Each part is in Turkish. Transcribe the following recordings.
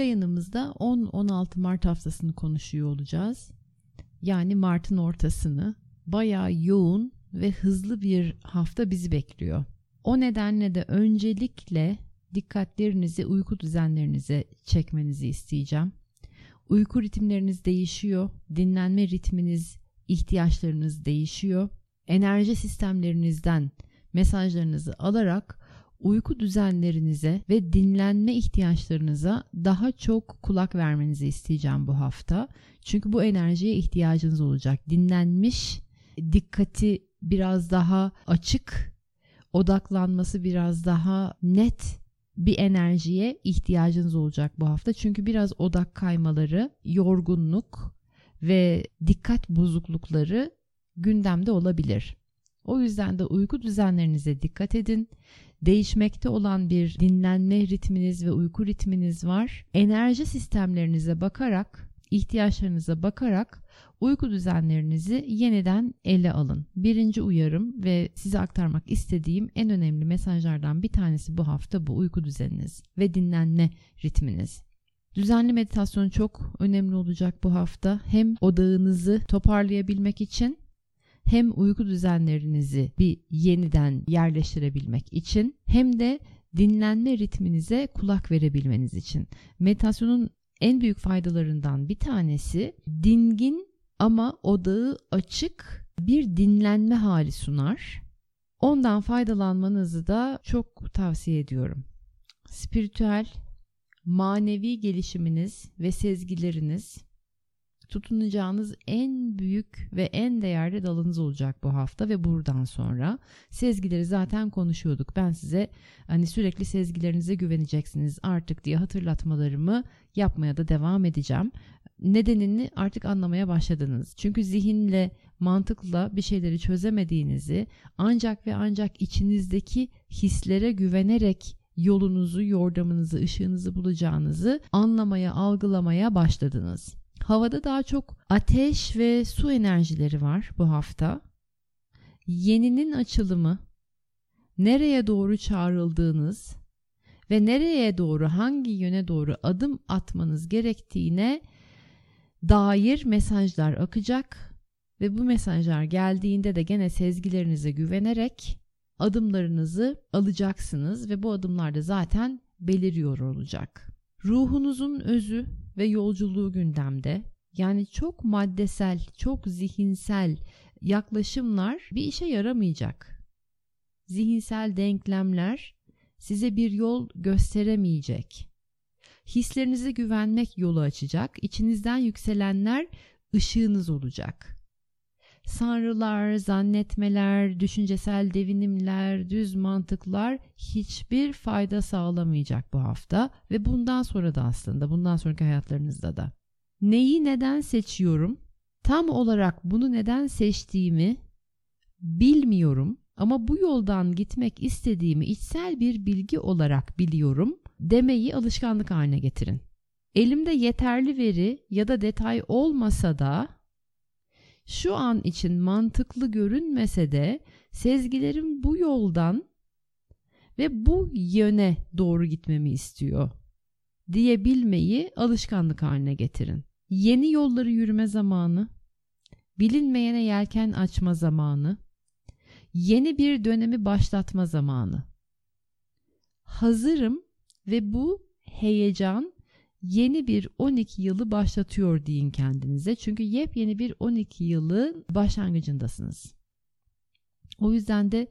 Yayınımızda 10-16 Mart haftasını konuşuyor olacağız. Yani Mart'ın ortasını. Bayağı yoğun ve hızlı bir hafta bizi bekliyor. O nedenle de öncelikle dikkatlerinizi uyku düzenlerinize çekmenizi isteyeceğim. Uyku ritimleriniz değişiyor, dinlenme ritminiz, ihtiyaçlarınız değişiyor. Enerji sistemlerinizden mesajlarınızı alarak uyku düzenlerinize ve dinlenme ihtiyaçlarınıza daha çok kulak vermenizi isteyeceğim bu hafta. Çünkü bu enerjiye ihtiyacınız olacak. Dinlenmiş, dikkati biraz daha açık, odaklanması biraz daha net bir enerjiye ihtiyacınız olacak bu hafta. Çünkü biraz odak kaymaları, yorgunluk ve dikkat bozuklukları gündemde olabilir. O yüzden de uyku düzenlerinize dikkat edin değişmekte olan bir dinlenme ritminiz ve uyku ritminiz var. Enerji sistemlerinize bakarak, ihtiyaçlarınıza bakarak uyku düzenlerinizi yeniden ele alın. Birinci uyarım ve size aktarmak istediğim en önemli mesajlardan bir tanesi bu hafta bu uyku düzeniniz ve dinlenme ritminiz. Düzenli meditasyon çok önemli olacak bu hafta. Hem odağınızı toparlayabilmek için hem uyku düzenlerinizi bir yeniden yerleştirebilmek için hem de dinlenme ritminize kulak verebilmeniz için. Meditasyonun en büyük faydalarından bir tanesi dingin ama odağı açık bir dinlenme hali sunar. Ondan faydalanmanızı da çok tavsiye ediyorum. Spiritüel, manevi gelişiminiz ve sezgileriniz tutunacağınız en büyük ve en değerli dalınız olacak bu hafta ve buradan sonra sezgileri zaten konuşuyorduk. Ben size hani sürekli sezgilerinize güveneceksiniz artık diye hatırlatmalarımı yapmaya da devam edeceğim. Nedenini artık anlamaya başladınız. Çünkü zihinle, mantıkla bir şeyleri çözemediğinizi ancak ve ancak içinizdeki hislere güvenerek yolunuzu, yordamınızı, ışığınızı bulacağınızı anlamaya, algılamaya başladınız. Havada daha çok ateş ve su enerjileri var bu hafta. Yeninin açılımı, nereye doğru çağrıldığınız ve nereye doğru hangi yöne doğru adım atmanız gerektiğine dair mesajlar akacak ve bu mesajlar geldiğinde de gene sezgilerinize güvenerek adımlarınızı alacaksınız ve bu adımlarda zaten beliriyor olacak. Ruhunuzun özü ve yolculuğu gündemde. Yani çok maddesel, çok zihinsel yaklaşımlar bir işe yaramayacak. Zihinsel denklemler size bir yol gösteremeyecek. Hislerinize güvenmek yolu açacak. İçinizden yükselenler ışığınız olacak. Sanrılar, zannetmeler, düşüncesel devinimler, düz mantıklar hiçbir fayda sağlamayacak bu hafta ve bundan sonra da aslında bundan sonraki hayatlarınızda da. Neyi neden seçiyorum? Tam olarak bunu neden seçtiğimi bilmiyorum ama bu yoldan gitmek istediğimi içsel bir bilgi olarak biliyorum demeyi alışkanlık haline getirin. Elimde yeterli veri ya da detay olmasa da şu an için mantıklı görünmese de sezgilerim bu yoldan ve bu yöne doğru gitmemi istiyor diyebilmeyi alışkanlık haline getirin. Yeni yolları yürüme zamanı, bilinmeyene yelken açma zamanı, yeni bir dönemi başlatma zamanı. Hazırım ve bu heyecan yeni bir 12 yılı başlatıyor deyin kendinize. Çünkü yepyeni bir 12 yılın başlangıcındasınız. O yüzden de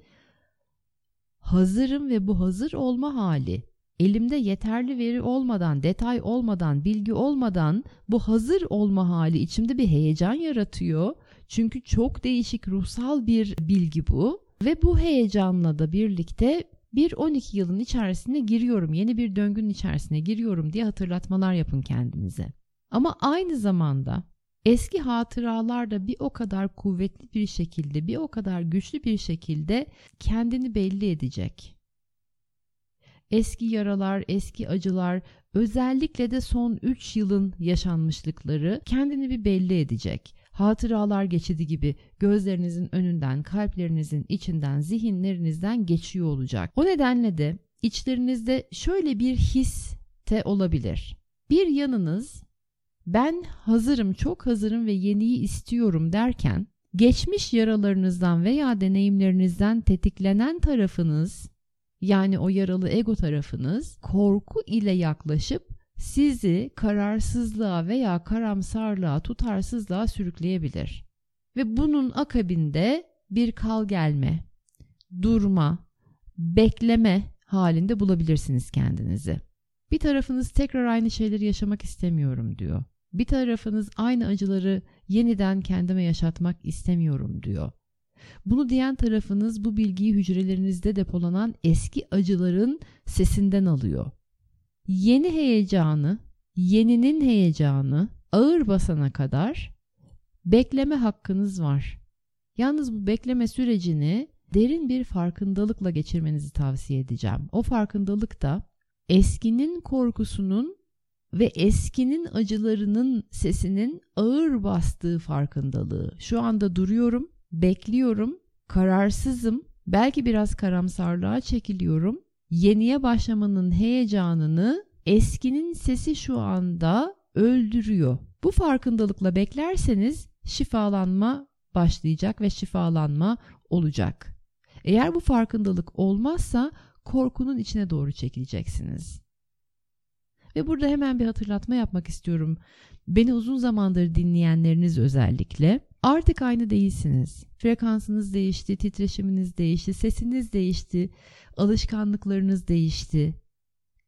hazırım ve bu hazır olma hali elimde yeterli veri olmadan, detay olmadan, bilgi olmadan bu hazır olma hali içimde bir heyecan yaratıyor. Çünkü çok değişik ruhsal bir bilgi bu ve bu heyecanla da birlikte bir 12 yılın içerisine giriyorum, yeni bir döngünün içerisine giriyorum diye hatırlatmalar yapın kendinize. Ama aynı zamanda eski hatıralar da bir o kadar kuvvetli bir şekilde, bir o kadar güçlü bir şekilde kendini belli edecek. Eski yaralar, eski acılar, özellikle de son 3 yılın yaşanmışlıkları kendini bir belli edecek. Hatıralar geçidi gibi gözlerinizin önünden, kalplerinizin içinden, zihinlerinizden geçiyor olacak. O nedenle de içlerinizde şöyle bir his de olabilir. Bir yanınız ben hazırım, çok hazırım ve yeniyi istiyorum derken geçmiş yaralarınızdan veya deneyimlerinizden tetiklenen tarafınız yani o yaralı ego tarafınız korku ile yaklaşıp sizi kararsızlığa veya karamsarlığa, tutarsızlığa sürükleyebilir. Ve bunun akabinde bir kal gelme, durma, bekleme halinde bulabilirsiniz kendinizi. Bir tarafınız tekrar aynı şeyleri yaşamak istemiyorum diyor. Bir tarafınız aynı acıları yeniden kendime yaşatmak istemiyorum diyor. Bunu diyen tarafınız bu bilgiyi hücrelerinizde depolanan eski acıların sesinden alıyor. Yeni heyecanı, yeninin heyecanı ağır basana kadar bekleme hakkınız var. Yalnız bu bekleme sürecini derin bir farkındalıkla geçirmenizi tavsiye edeceğim. O farkındalık da eskinin korkusunun ve eskinin acılarının sesinin ağır bastığı farkındalığı. Şu anda duruyorum bekliyorum, kararsızım, belki biraz karamsarlığa çekiliyorum. Yeniye başlamanın heyecanını eskinin sesi şu anda öldürüyor. Bu farkındalıkla beklerseniz şifalanma başlayacak ve şifalanma olacak. Eğer bu farkındalık olmazsa korkunun içine doğru çekileceksiniz. Ve burada hemen bir hatırlatma yapmak istiyorum. Beni uzun zamandır dinleyenleriniz özellikle artık aynı değilsiniz. Frekansınız değişti, titreşiminiz değişti, sesiniz değişti, alışkanlıklarınız değişti.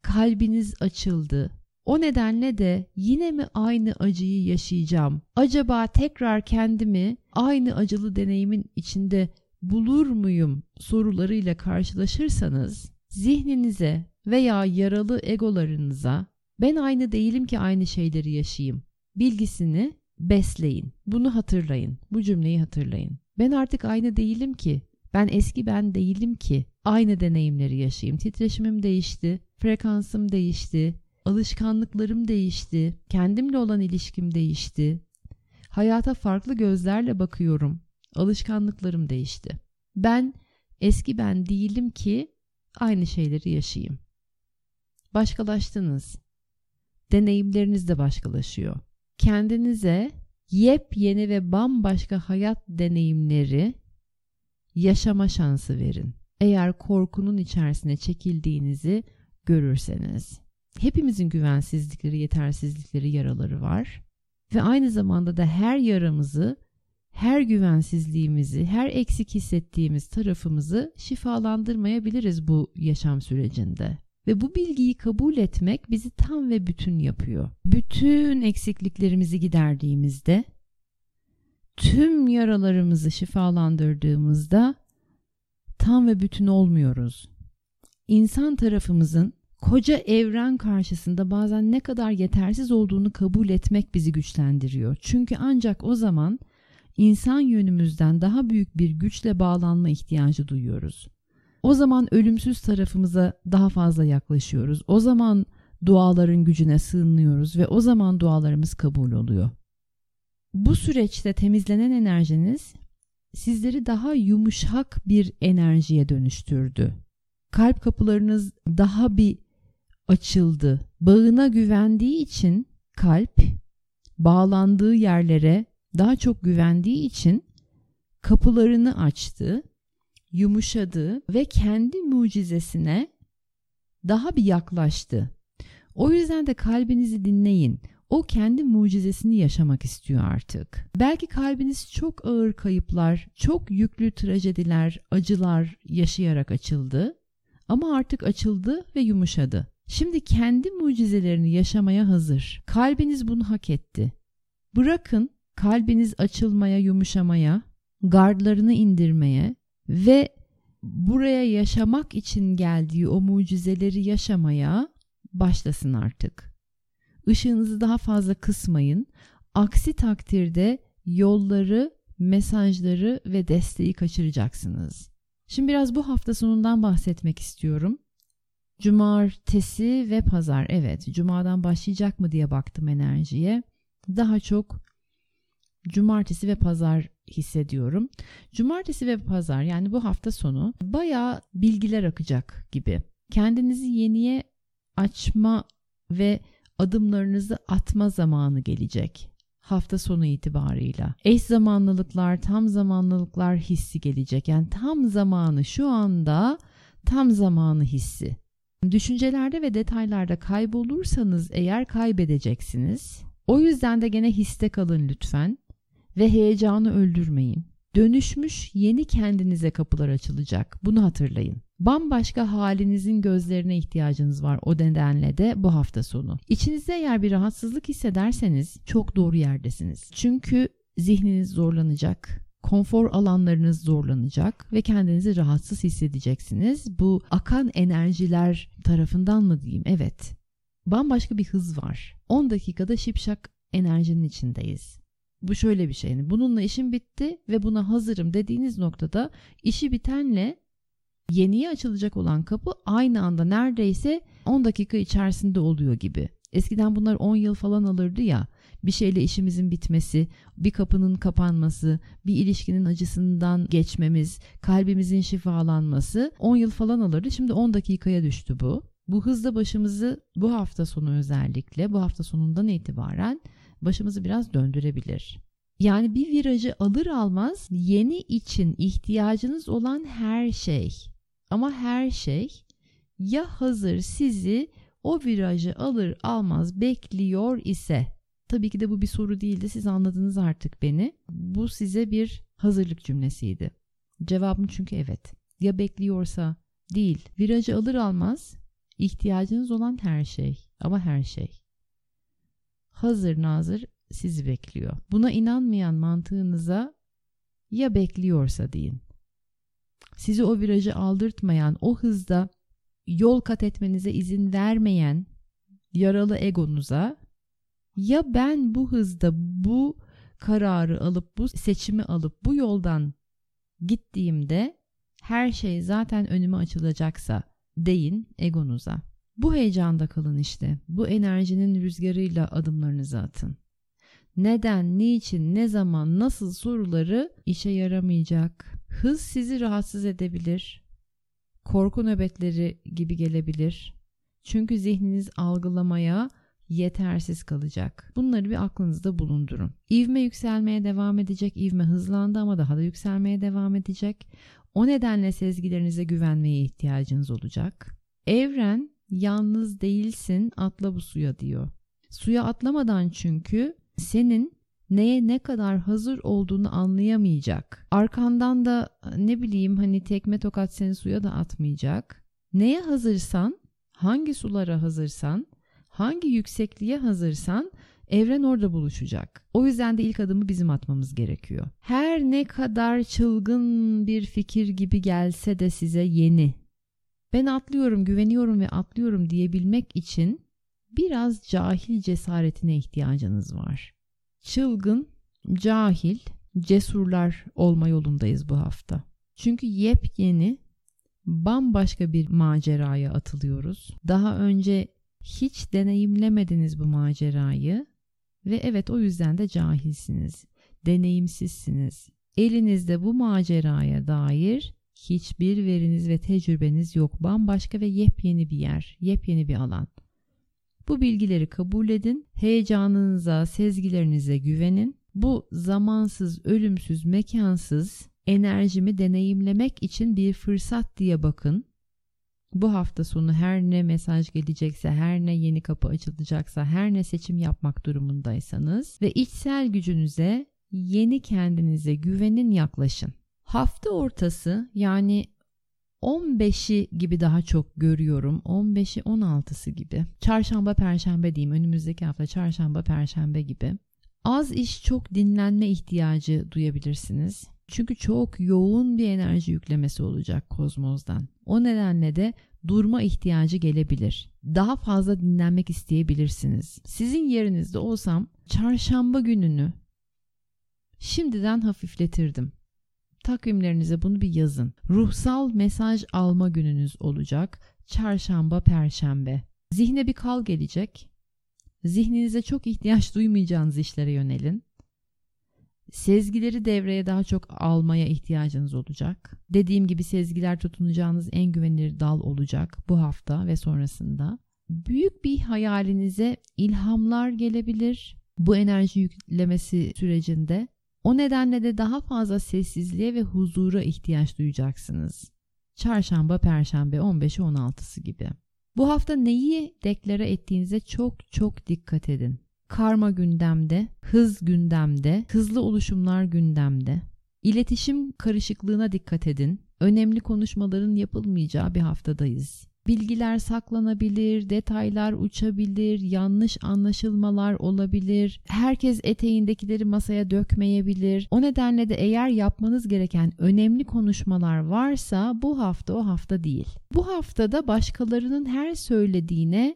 Kalbiniz açıldı. O nedenle de yine mi aynı acıyı yaşayacağım? Acaba tekrar kendimi aynı acılı deneyimin içinde bulur muyum sorularıyla karşılaşırsanız zihninize veya yaralı egolarınıza ben aynı değilim ki aynı şeyleri yaşayayım bilgisini besleyin. Bunu hatırlayın. Bu cümleyi hatırlayın. Ben artık aynı değilim ki. Ben eski ben değilim ki. Aynı deneyimleri yaşayayım. Titreşimim değişti, frekansım değişti, alışkanlıklarım değişti, kendimle olan ilişkim değişti. Hayata farklı gözlerle bakıyorum. Alışkanlıklarım değişti. Ben eski ben değilim ki aynı şeyleri yaşayayım. Başkalaştınız. Deneyimleriniz de başkalaşıyor kendinize yepyeni ve bambaşka hayat deneyimleri yaşama şansı verin. Eğer korkunun içerisine çekildiğinizi görürseniz. Hepimizin güvensizlikleri, yetersizlikleri, yaraları var. Ve aynı zamanda da her yaramızı, her güvensizliğimizi, her eksik hissettiğimiz tarafımızı şifalandırmayabiliriz bu yaşam sürecinde. Ve bu bilgiyi kabul etmek bizi tam ve bütün yapıyor. Bütün eksikliklerimizi giderdiğimizde, tüm yaralarımızı şifalandırdığımızda tam ve bütün olmuyoruz. İnsan tarafımızın koca evren karşısında bazen ne kadar yetersiz olduğunu kabul etmek bizi güçlendiriyor. Çünkü ancak o zaman insan yönümüzden daha büyük bir güçle bağlanma ihtiyacı duyuyoruz. O zaman ölümsüz tarafımıza daha fazla yaklaşıyoruz. O zaman duaların gücüne sığınıyoruz ve o zaman dualarımız kabul oluyor. Bu süreçte temizlenen enerjiniz sizleri daha yumuşak bir enerjiye dönüştürdü. Kalp kapılarınız daha bir açıldı. Bağına güvendiği için kalp bağlandığı yerlere daha çok güvendiği için kapılarını açtı yumuşadı ve kendi mucizesine daha bir yaklaştı. O yüzden de kalbinizi dinleyin. O kendi mucizesini yaşamak istiyor artık. Belki kalbiniz çok ağır kayıplar, çok yüklü trajediler, acılar yaşayarak açıldı. Ama artık açıldı ve yumuşadı. Şimdi kendi mucizelerini yaşamaya hazır. Kalbiniz bunu hak etti. Bırakın kalbiniz açılmaya, yumuşamaya, gardlarını indirmeye ve buraya yaşamak için geldiği o mucizeleri yaşamaya başlasın artık. Işığınızı daha fazla kısmayın. Aksi takdirde yolları, mesajları ve desteği kaçıracaksınız. Şimdi biraz bu hafta sonundan bahsetmek istiyorum. Cumartesi ve pazar evet cumadan başlayacak mı diye baktım enerjiye. Daha çok cumartesi ve pazar hissediyorum. Cumartesi ve pazar yani bu hafta sonu bayağı bilgiler akacak gibi. Kendinizi yeniye açma ve adımlarınızı atma zamanı gelecek. Hafta sonu itibarıyla. Eş zamanlılıklar, tam zamanlılıklar hissi gelecek. Yani tam zamanı şu anda tam zamanı hissi. Düşüncelerde ve detaylarda kaybolursanız eğer kaybedeceksiniz. O yüzden de gene histe kalın lütfen ve heyecanı öldürmeyin. Dönüşmüş yeni kendinize kapılar açılacak. Bunu hatırlayın. Bambaşka halinizin gözlerine ihtiyacınız var o nedenle de bu hafta sonu. İçinizde eğer bir rahatsızlık hissederseniz çok doğru yerdesiniz. Çünkü zihniniz zorlanacak, konfor alanlarınız zorlanacak ve kendinizi rahatsız hissedeceksiniz. Bu akan enerjiler tarafından mı diyeyim? Evet. Bambaşka bir hız var. 10 dakikada şipşak enerjinin içindeyiz. Bu şöyle bir şey. Bununla işim bitti ve buna hazırım dediğiniz noktada işi bitenle yeniye açılacak olan kapı aynı anda neredeyse 10 dakika içerisinde oluyor gibi. Eskiden bunlar 10 yıl falan alırdı ya bir şeyle işimizin bitmesi, bir kapının kapanması, bir ilişkinin acısından geçmemiz, kalbimizin şifalanması 10 yıl falan alırdı. Şimdi 10 dakikaya düştü bu. Bu hızla başımızı bu hafta sonu özellikle bu hafta sonundan itibaren başımızı biraz döndürebilir. Yani bir virajı alır almaz yeni için ihtiyacınız olan her şey ama her şey ya hazır sizi o virajı alır almaz bekliyor ise tabii ki de bu bir soru değildi siz anladınız artık beni. Bu size bir hazırlık cümlesiydi. Cevabım çünkü evet. Ya bekliyorsa değil. Virajı alır almaz ihtiyacınız olan her şey ama her şey hazır nazır sizi bekliyor. Buna inanmayan mantığınıza ya bekliyorsa deyin. Sizi o virajı aldırtmayan, o hızda yol kat etmenize izin vermeyen yaralı egonuza ya ben bu hızda bu kararı alıp bu seçimi alıp bu yoldan gittiğimde her şey zaten önüme açılacaksa deyin egonuza. Bu heyecanda kalın işte. Bu enerjinin rüzgarıyla adımlarınızı atın. Neden, niçin, ne zaman, nasıl soruları işe yaramayacak. Hız sizi rahatsız edebilir. Korku nöbetleri gibi gelebilir. Çünkü zihniniz algılamaya yetersiz kalacak. Bunları bir aklınızda bulundurun. İvme yükselmeye devam edecek. İvme hızlandı ama daha da yükselmeye devam edecek. O nedenle sezgilerinize güvenmeye ihtiyacınız olacak. Evren yalnız değilsin atla bu suya diyor. Suya atlamadan çünkü senin neye ne kadar hazır olduğunu anlayamayacak. Arkandan da ne bileyim hani tekme tokat seni suya da atmayacak. Neye hazırsan, hangi sulara hazırsan, hangi yüksekliğe hazırsan evren orada buluşacak. O yüzden de ilk adımı bizim atmamız gerekiyor. Her ne kadar çılgın bir fikir gibi gelse de size yeni, ben atlıyorum, güveniyorum ve atlıyorum diyebilmek için biraz cahil cesaretine ihtiyacınız var. Çılgın, cahil, cesurlar olma yolundayız bu hafta. Çünkü yepyeni, bambaşka bir maceraya atılıyoruz. Daha önce hiç deneyimlemediniz bu macerayı ve evet o yüzden de cahilsiniz, deneyimsizsiniz. Elinizde bu maceraya dair hiçbir veriniz ve tecrübeniz yok. Bambaşka ve yepyeni bir yer, yepyeni bir alan. Bu bilgileri kabul edin, heyecanınıza, sezgilerinize güvenin. Bu zamansız, ölümsüz, mekansız enerjimi deneyimlemek için bir fırsat diye bakın Bu hafta sonu her ne mesaj gelecekse, her ne yeni kapı açılacaksa, her ne seçim yapmak durumundaysanız ve içsel gücünüze, yeni kendinize güvenin yaklaşın. Hafta ortası yani 15'i gibi daha çok görüyorum. 15'i 16'sı gibi. Çarşamba perşembe diyeyim. Önümüzdeki hafta çarşamba perşembe gibi. Az iş çok dinlenme ihtiyacı duyabilirsiniz. Çünkü çok yoğun bir enerji yüklemesi olacak kozmozdan. O nedenle de durma ihtiyacı gelebilir. Daha fazla dinlenmek isteyebilirsiniz. Sizin yerinizde olsam çarşamba gününü şimdiden hafifletirdim. Takvimlerinize bunu bir yazın. Ruhsal mesaj alma gününüz olacak. Çarşamba, perşembe. Zihne bir kal gelecek. Zihninize çok ihtiyaç duymayacağınız işlere yönelin. Sezgileri devreye daha çok almaya ihtiyacınız olacak. Dediğim gibi sezgiler tutunacağınız en güvenilir dal olacak bu hafta ve sonrasında. Büyük bir hayalinize ilhamlar gelebilir. Bu enerji yüklemesi sürecinde o nedenle de daha fazla sessizliğe ve huzura ihtiyaç duyacaksınız. Çarşamba, Perşembe 15'i 16'sı gibi. Bu hafta neyi deklare ettiğinize çok çok dikkat edin. Karma gündemde, hız gündemde, hızlı oluşumlar gündemde. İletişim karışıklığına dikkat edin. Önemli konuşmaların yapılmayacağı bir haftadayız. Bilgiler saklanabilir, detaylar uçabilir, yanlış anlaşılmalar olabilir. Herkes eteğindekileri masaya dökmeyebilir. O nedenle de eğer yapmanız gereken önemli konuşmalar varsa bu hafta o hafta değil. Bu haftada başkalarının her söylediğine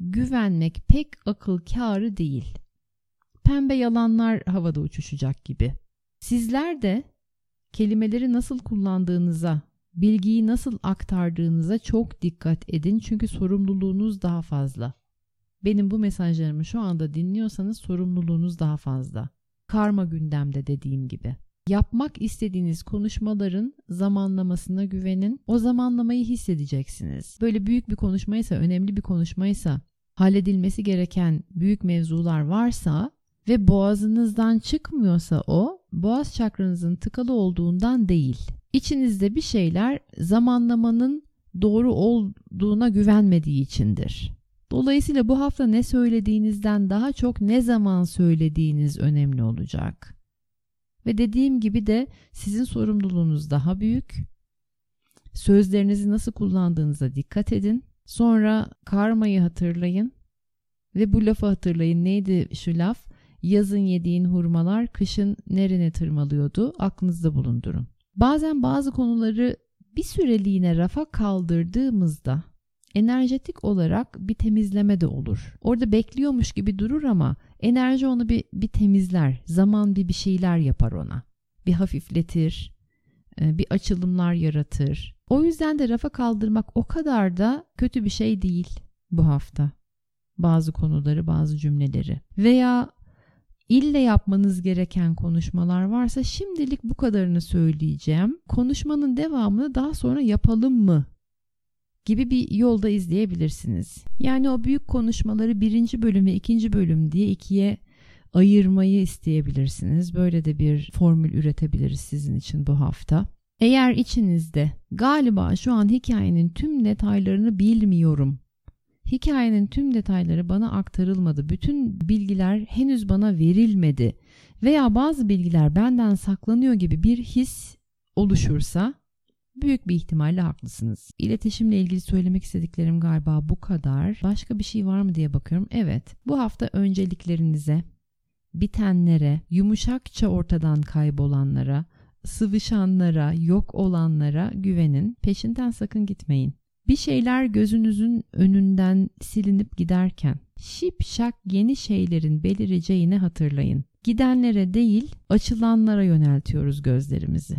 güvenmek pek akıl kârı değil. Pembe yalanlar havada uçuşacak gibi. Sizler de kelimeleri nasıl kullandığınıza bilgiyi nasıl aktardığınıza çok dikkat edin çünkü sorumluluğunuz daha fazla. Benim bu mesajlarımı şu anda dinliyorsanız sorumluluğunuz daha fazla. Karma gündemde dediğim gibi. Yapmak istediğiniz konuşmaların zamanlamasına güvenin. O zamanlamayı hissedeceksiniz. Böyle büyük bir konuşmaysa, önemli bir konuşmaysa, halledilmesi gereken büyük mevzular varsa ve boğazınızdan çıkmıyorsa o, boğaz çakranızın tıkalı olduğundan değil İçinizde bir şeyler zamanlamanın doğru olduğuna güvenmediği içindir. Dolayısıyla bu hafta ne söylediğinizden daha çok ne zaman söylediğiniz önemli olacak. Ve dediğim gibi de sizin sorumluluğunuz daha büyük. Sözlerinizi nasıl kullandığınıza dikkat edin. Sonra karmayı hatırlayın ve bu lafı hatırlayın. Neydi şu laf? Yazın yediğin hurmalar kışın nerene tırmalıyordu? Aklınızda bulundurun. Bazen bazı konuları bir süreliğine rafa kaldırdığımızda enerjetik olarak bir temizleme de olur. Orada bekliyormuş gibi durur ama enerji onu bir, bir temizler. Zaman bir bir şeyler yapar ona. Bir hafifletir, e, bir açılımlar yaratır. O yüzden de rafa kaldırmak o kadar da kötü bir şey değil bu hafta. Bazı konuları, bazı cümleleri. Veya ille yapmanız gereken konuşmalar varsa şimdilik bu kadarını söyleyeceğim. Konuşmanın devamını daha sonra yapalım mı gibi bir yolda izleyebilirsiniz. Yani o büyük konuşmaları birinci bölüm ve ikinci bölüm diye ikiye ayırmayı isteyebilirsiniz. Böyle de bir formül üretebiliriz sizin için bu hafta. Eğer içinizde galiba şu an hikayenin tüm detaylarını bilmiyorum Hikayenin tüm detayları bana aktarılmadı. Bütün bilgiler henüz bana verilmedi veya bazı bilgiler benden saklanıyor gibi bir his oluşursa büyük bir ihtimalle haklısınız. İletişimle ilgili söylemek istediklerim galiba bu kadar. Başka bir şey var mı diye bakıyorum. Evet. Bu hafta önceliklerinize, bitenlere, yumuşakça ortadan kaybolanlara, sıvışanlara, yok olanlara güvenin. Peşinden sakın gitmeyin. Bir şeyler gözünüzün önünden silinip giderken şipşak yeni şeylerin belireceğini hatırlayın. Gidenlere değil, açılanlara yöneltiyoruz gözlerimizi.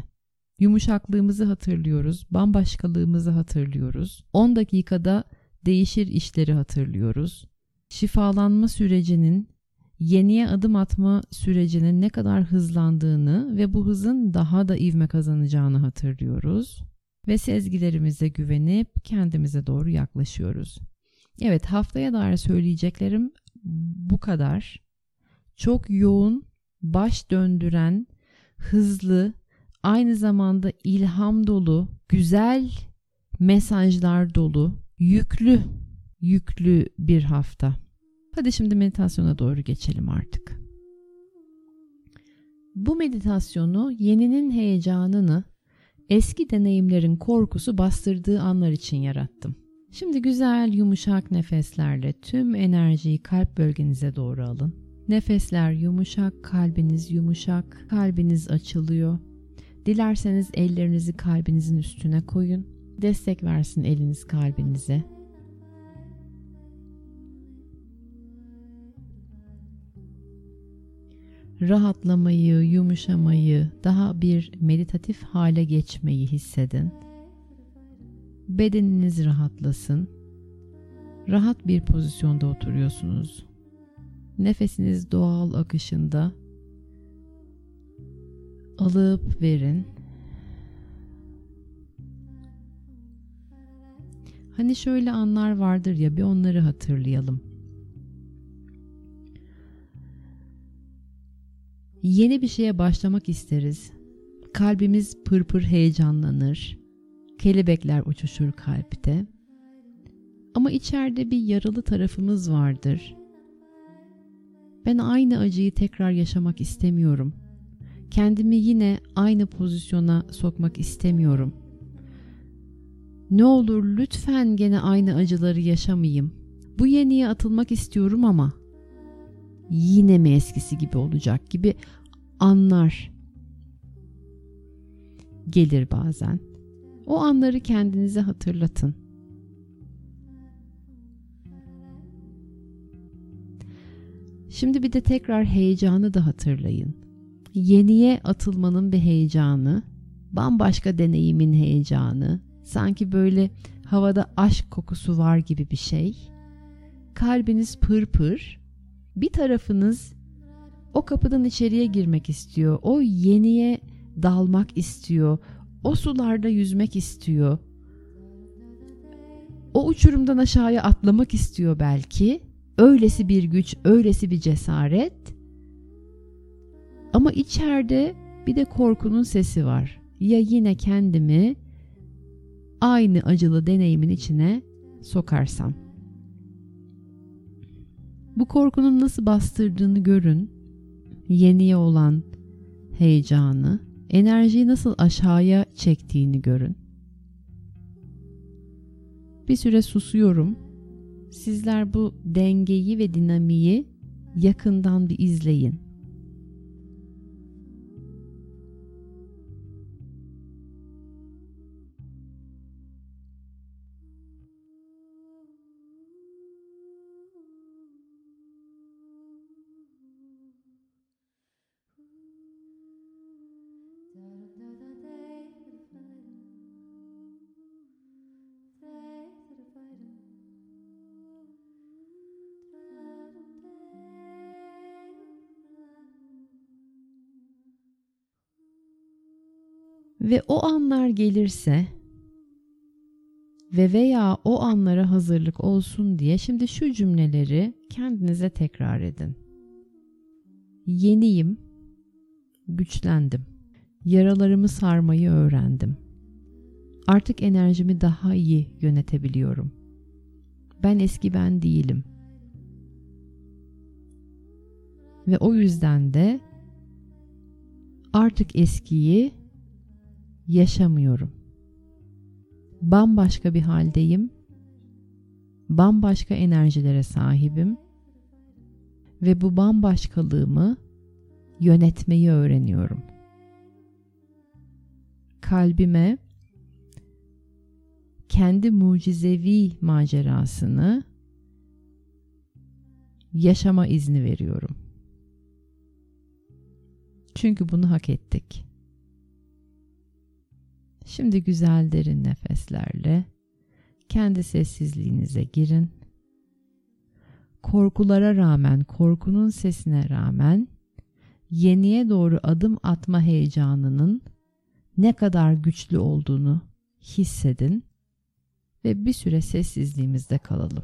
Yumuşaklığımızı hatırlıyoruz, bambaşkalığımızı hatırlıyoruz. 10 dakikada değişir işleri hatırlıyoruz. Şifalanma sürecinin, yeniye adım atma sürecinin ne kadar hızlandığını ve bu hızın daha da ivme kazanacağını hatırlıyoruz ve sezgilerimize güvenip kendimize doğru yaklaşıyoruz. Evet haftaya dair söyleyeceklerim bu kadar. Çok yoğun, baş döndüren, hızlı, aynı zamanda ilham dolu, güzel mesajlar dolu, yüklü, yüklü bir hafta. Hadi şimdi meditasyona doğru geçelim artık. Bu meditasyonu yeninin heyecanını eski deneyimlerin korkusu bastırdığı anlar için yarattım. Şimdi güzel yumuşak nefeslerle tüm enerjiyi kalp bölgenize doğru alın. Nefesler yumuşak, kalbiniz yumuşak, kalbiniz açılıyor. Dilerseniz ellerinizi kalbinizin üstüne koyun. Destek versin eliniz kalbinize. Rahatlamayı, yumuşamayı, daha bir meditatif hale geçmeyi hissedin. Bedeniniz rahatlasın. Rahat bir pozisyonda oturuyorsunuz. Nefesiniz doğal akışında alıp verin. Hani şöyle anlar vardır ya bir onları hatırlayalım. Yeni bir şeye başlamak isteriz. Kalbimiz pırpır heyecanlanır. Kelebekler uçuşur kalpte. Ama içeride bir yaralı tarafımız vardır. Ben aynı acıyı tekrar yaşamak istemiyorum. Kendimi yine aynı pozisyona sokmak istemiyorum. Ne olur lütfen gene aynı acıları yaşamayayım. Bu yeniye atılmak istiyorum ama yine mi eskisi gibi olacak gibi anlar gelir bazen. O anları kendinize hatırlatın. Şimdi bir de tekrar heyecanı da hatırlayın. Yeniye atılmanın bir heyecanı, bambaşka deneyimin heyecanı, sanki böyle havada aşk kokusu var gibi bir şey. Kalbiniz pır pır, bir tarafınız o kapıdan içeriye girmek istiyor. O yeniye dalmak istiyor. O sularda yüzmek istiyor. O uçurumdan aşağıya atlamak istiyor belki. Öylesi bir güç, öylesi bir cesaret. Ama içeride bir de korkunun sesi var. Ya yine kendimi aynı acılı deneyimin içine sokarsam. Bu korkunun nasıl bastırdığını görün. Yeniye olan heyecanı, enerjiyi nasıl aşağıya çektiğini görün. Bir süre susuyorum. Sizler bu dengeyi ve dinamiği yakından bir izleyin. Ve o anlar gelirse ve veya o anlara hazırlık olsun diye şimdi şu cümleleri kendinize tekrar edin. Yeniyim, güçlendim. Yaralarımı sarmayı öğrendim. Artık enerjimi daha iyi yönetebiliyorum. Ben eski ben değilim. Ve o yüzden de artık eskiyi yaşamıyorum. Bambaşka bir haldeyim. Bambaşka enerjilere sahibim ve bu bambaşkalığımı yönetmeyi öğreniyorum. Kalbime kendi mucizevi macerasını yaşama izni veriyorum. Çünkü bunu hak ettik. Şimdi güzel derin nefeslerle kendi sessizliğinize girin. Korkulara rağmen, korkunun sesine rağmen yeniye doğru adım atma heyecanının ne kadar güçlü olduğunu hissedin ve bir süre sessizliğimizde kalalım.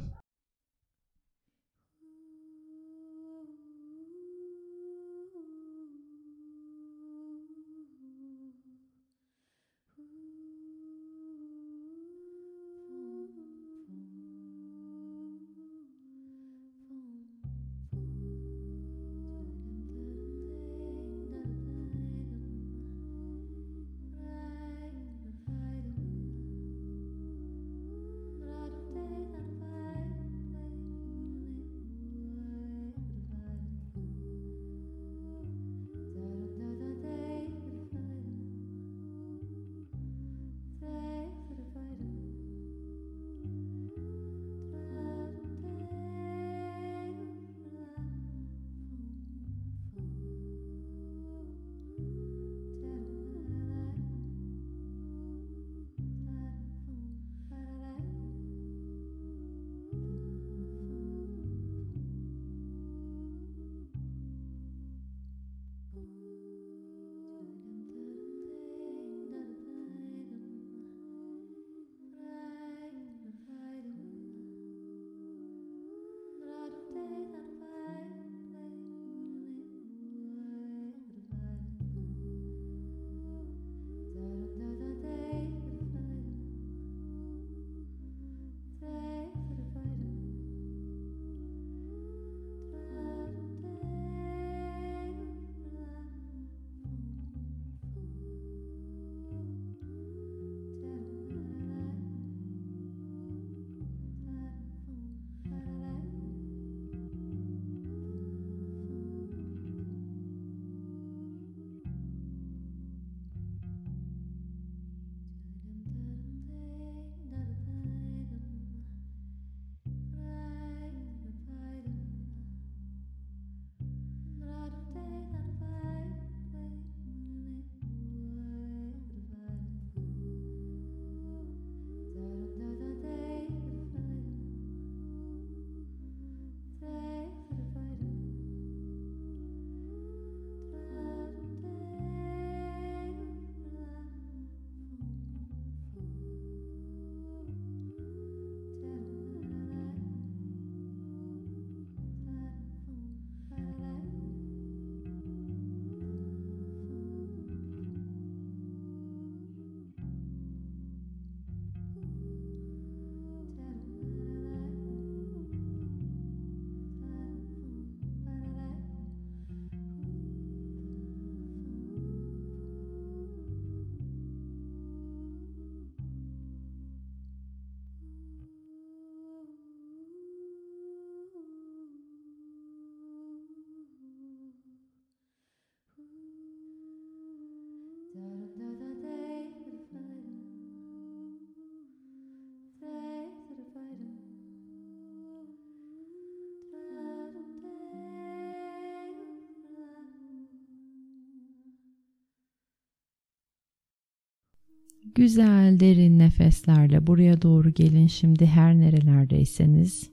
Güzel derin nefeslerle buraya doğru gelin şimdi her nerelerdeyseniz.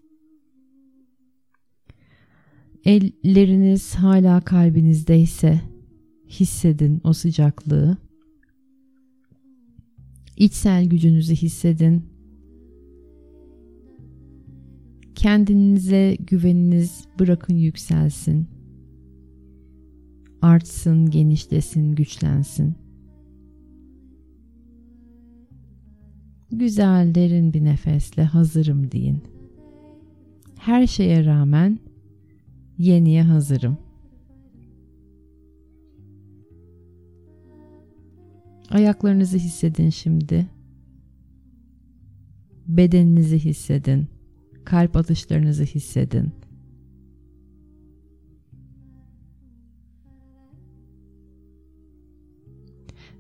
Elleriniz hala kalbinizdeyse hissedin o sıcaklığı. İçsel gücünüzü hissedin. Kendinize güveniniz bırakın yükselsin. Artsın, genişlesin, güçlensin. Güzel derin bir nefesle hazırım deyin. Her şeye rağmen yeniye hazırım. Ayaklarınızı hissedin şimdi. Bedeninizi hissedin. Kalp atışlarınızı hissedin.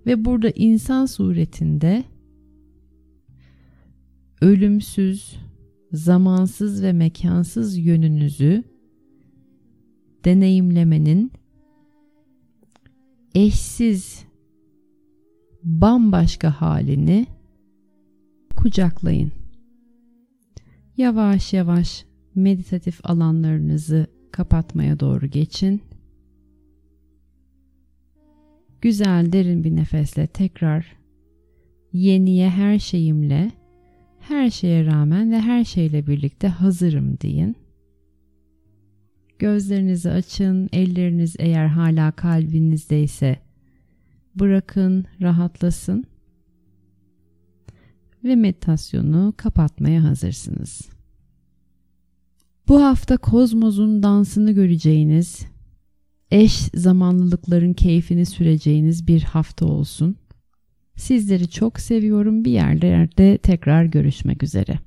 Ve burada insan suretinde ölümsüz, zamansız ve mekansız yönünüzü deneyimlemenin eşsiz bambaşka halini kucaklayın. Yavaş yavaş meditatif alanlarınızı kapatmaya doğru geçin. Güzel derin bir nefesle tekrar yeniye her şeyimle, her şeye rağmen ve her şeyle birlikte hazırım deyin. Gözlerinizi açın, elleriniz eğer hala kalbinizdeyse bırakın, rahatlasın ve meditasyonu kapatmaya hazırsınız. Bu hafta kozmosun dansını göreceğiniz, eş zamanlılıkların keyfini süreceğiniz bir hafta olsun. Sizleri çok seviyorum. Bir yerlerde tekrar görüşmek üzere.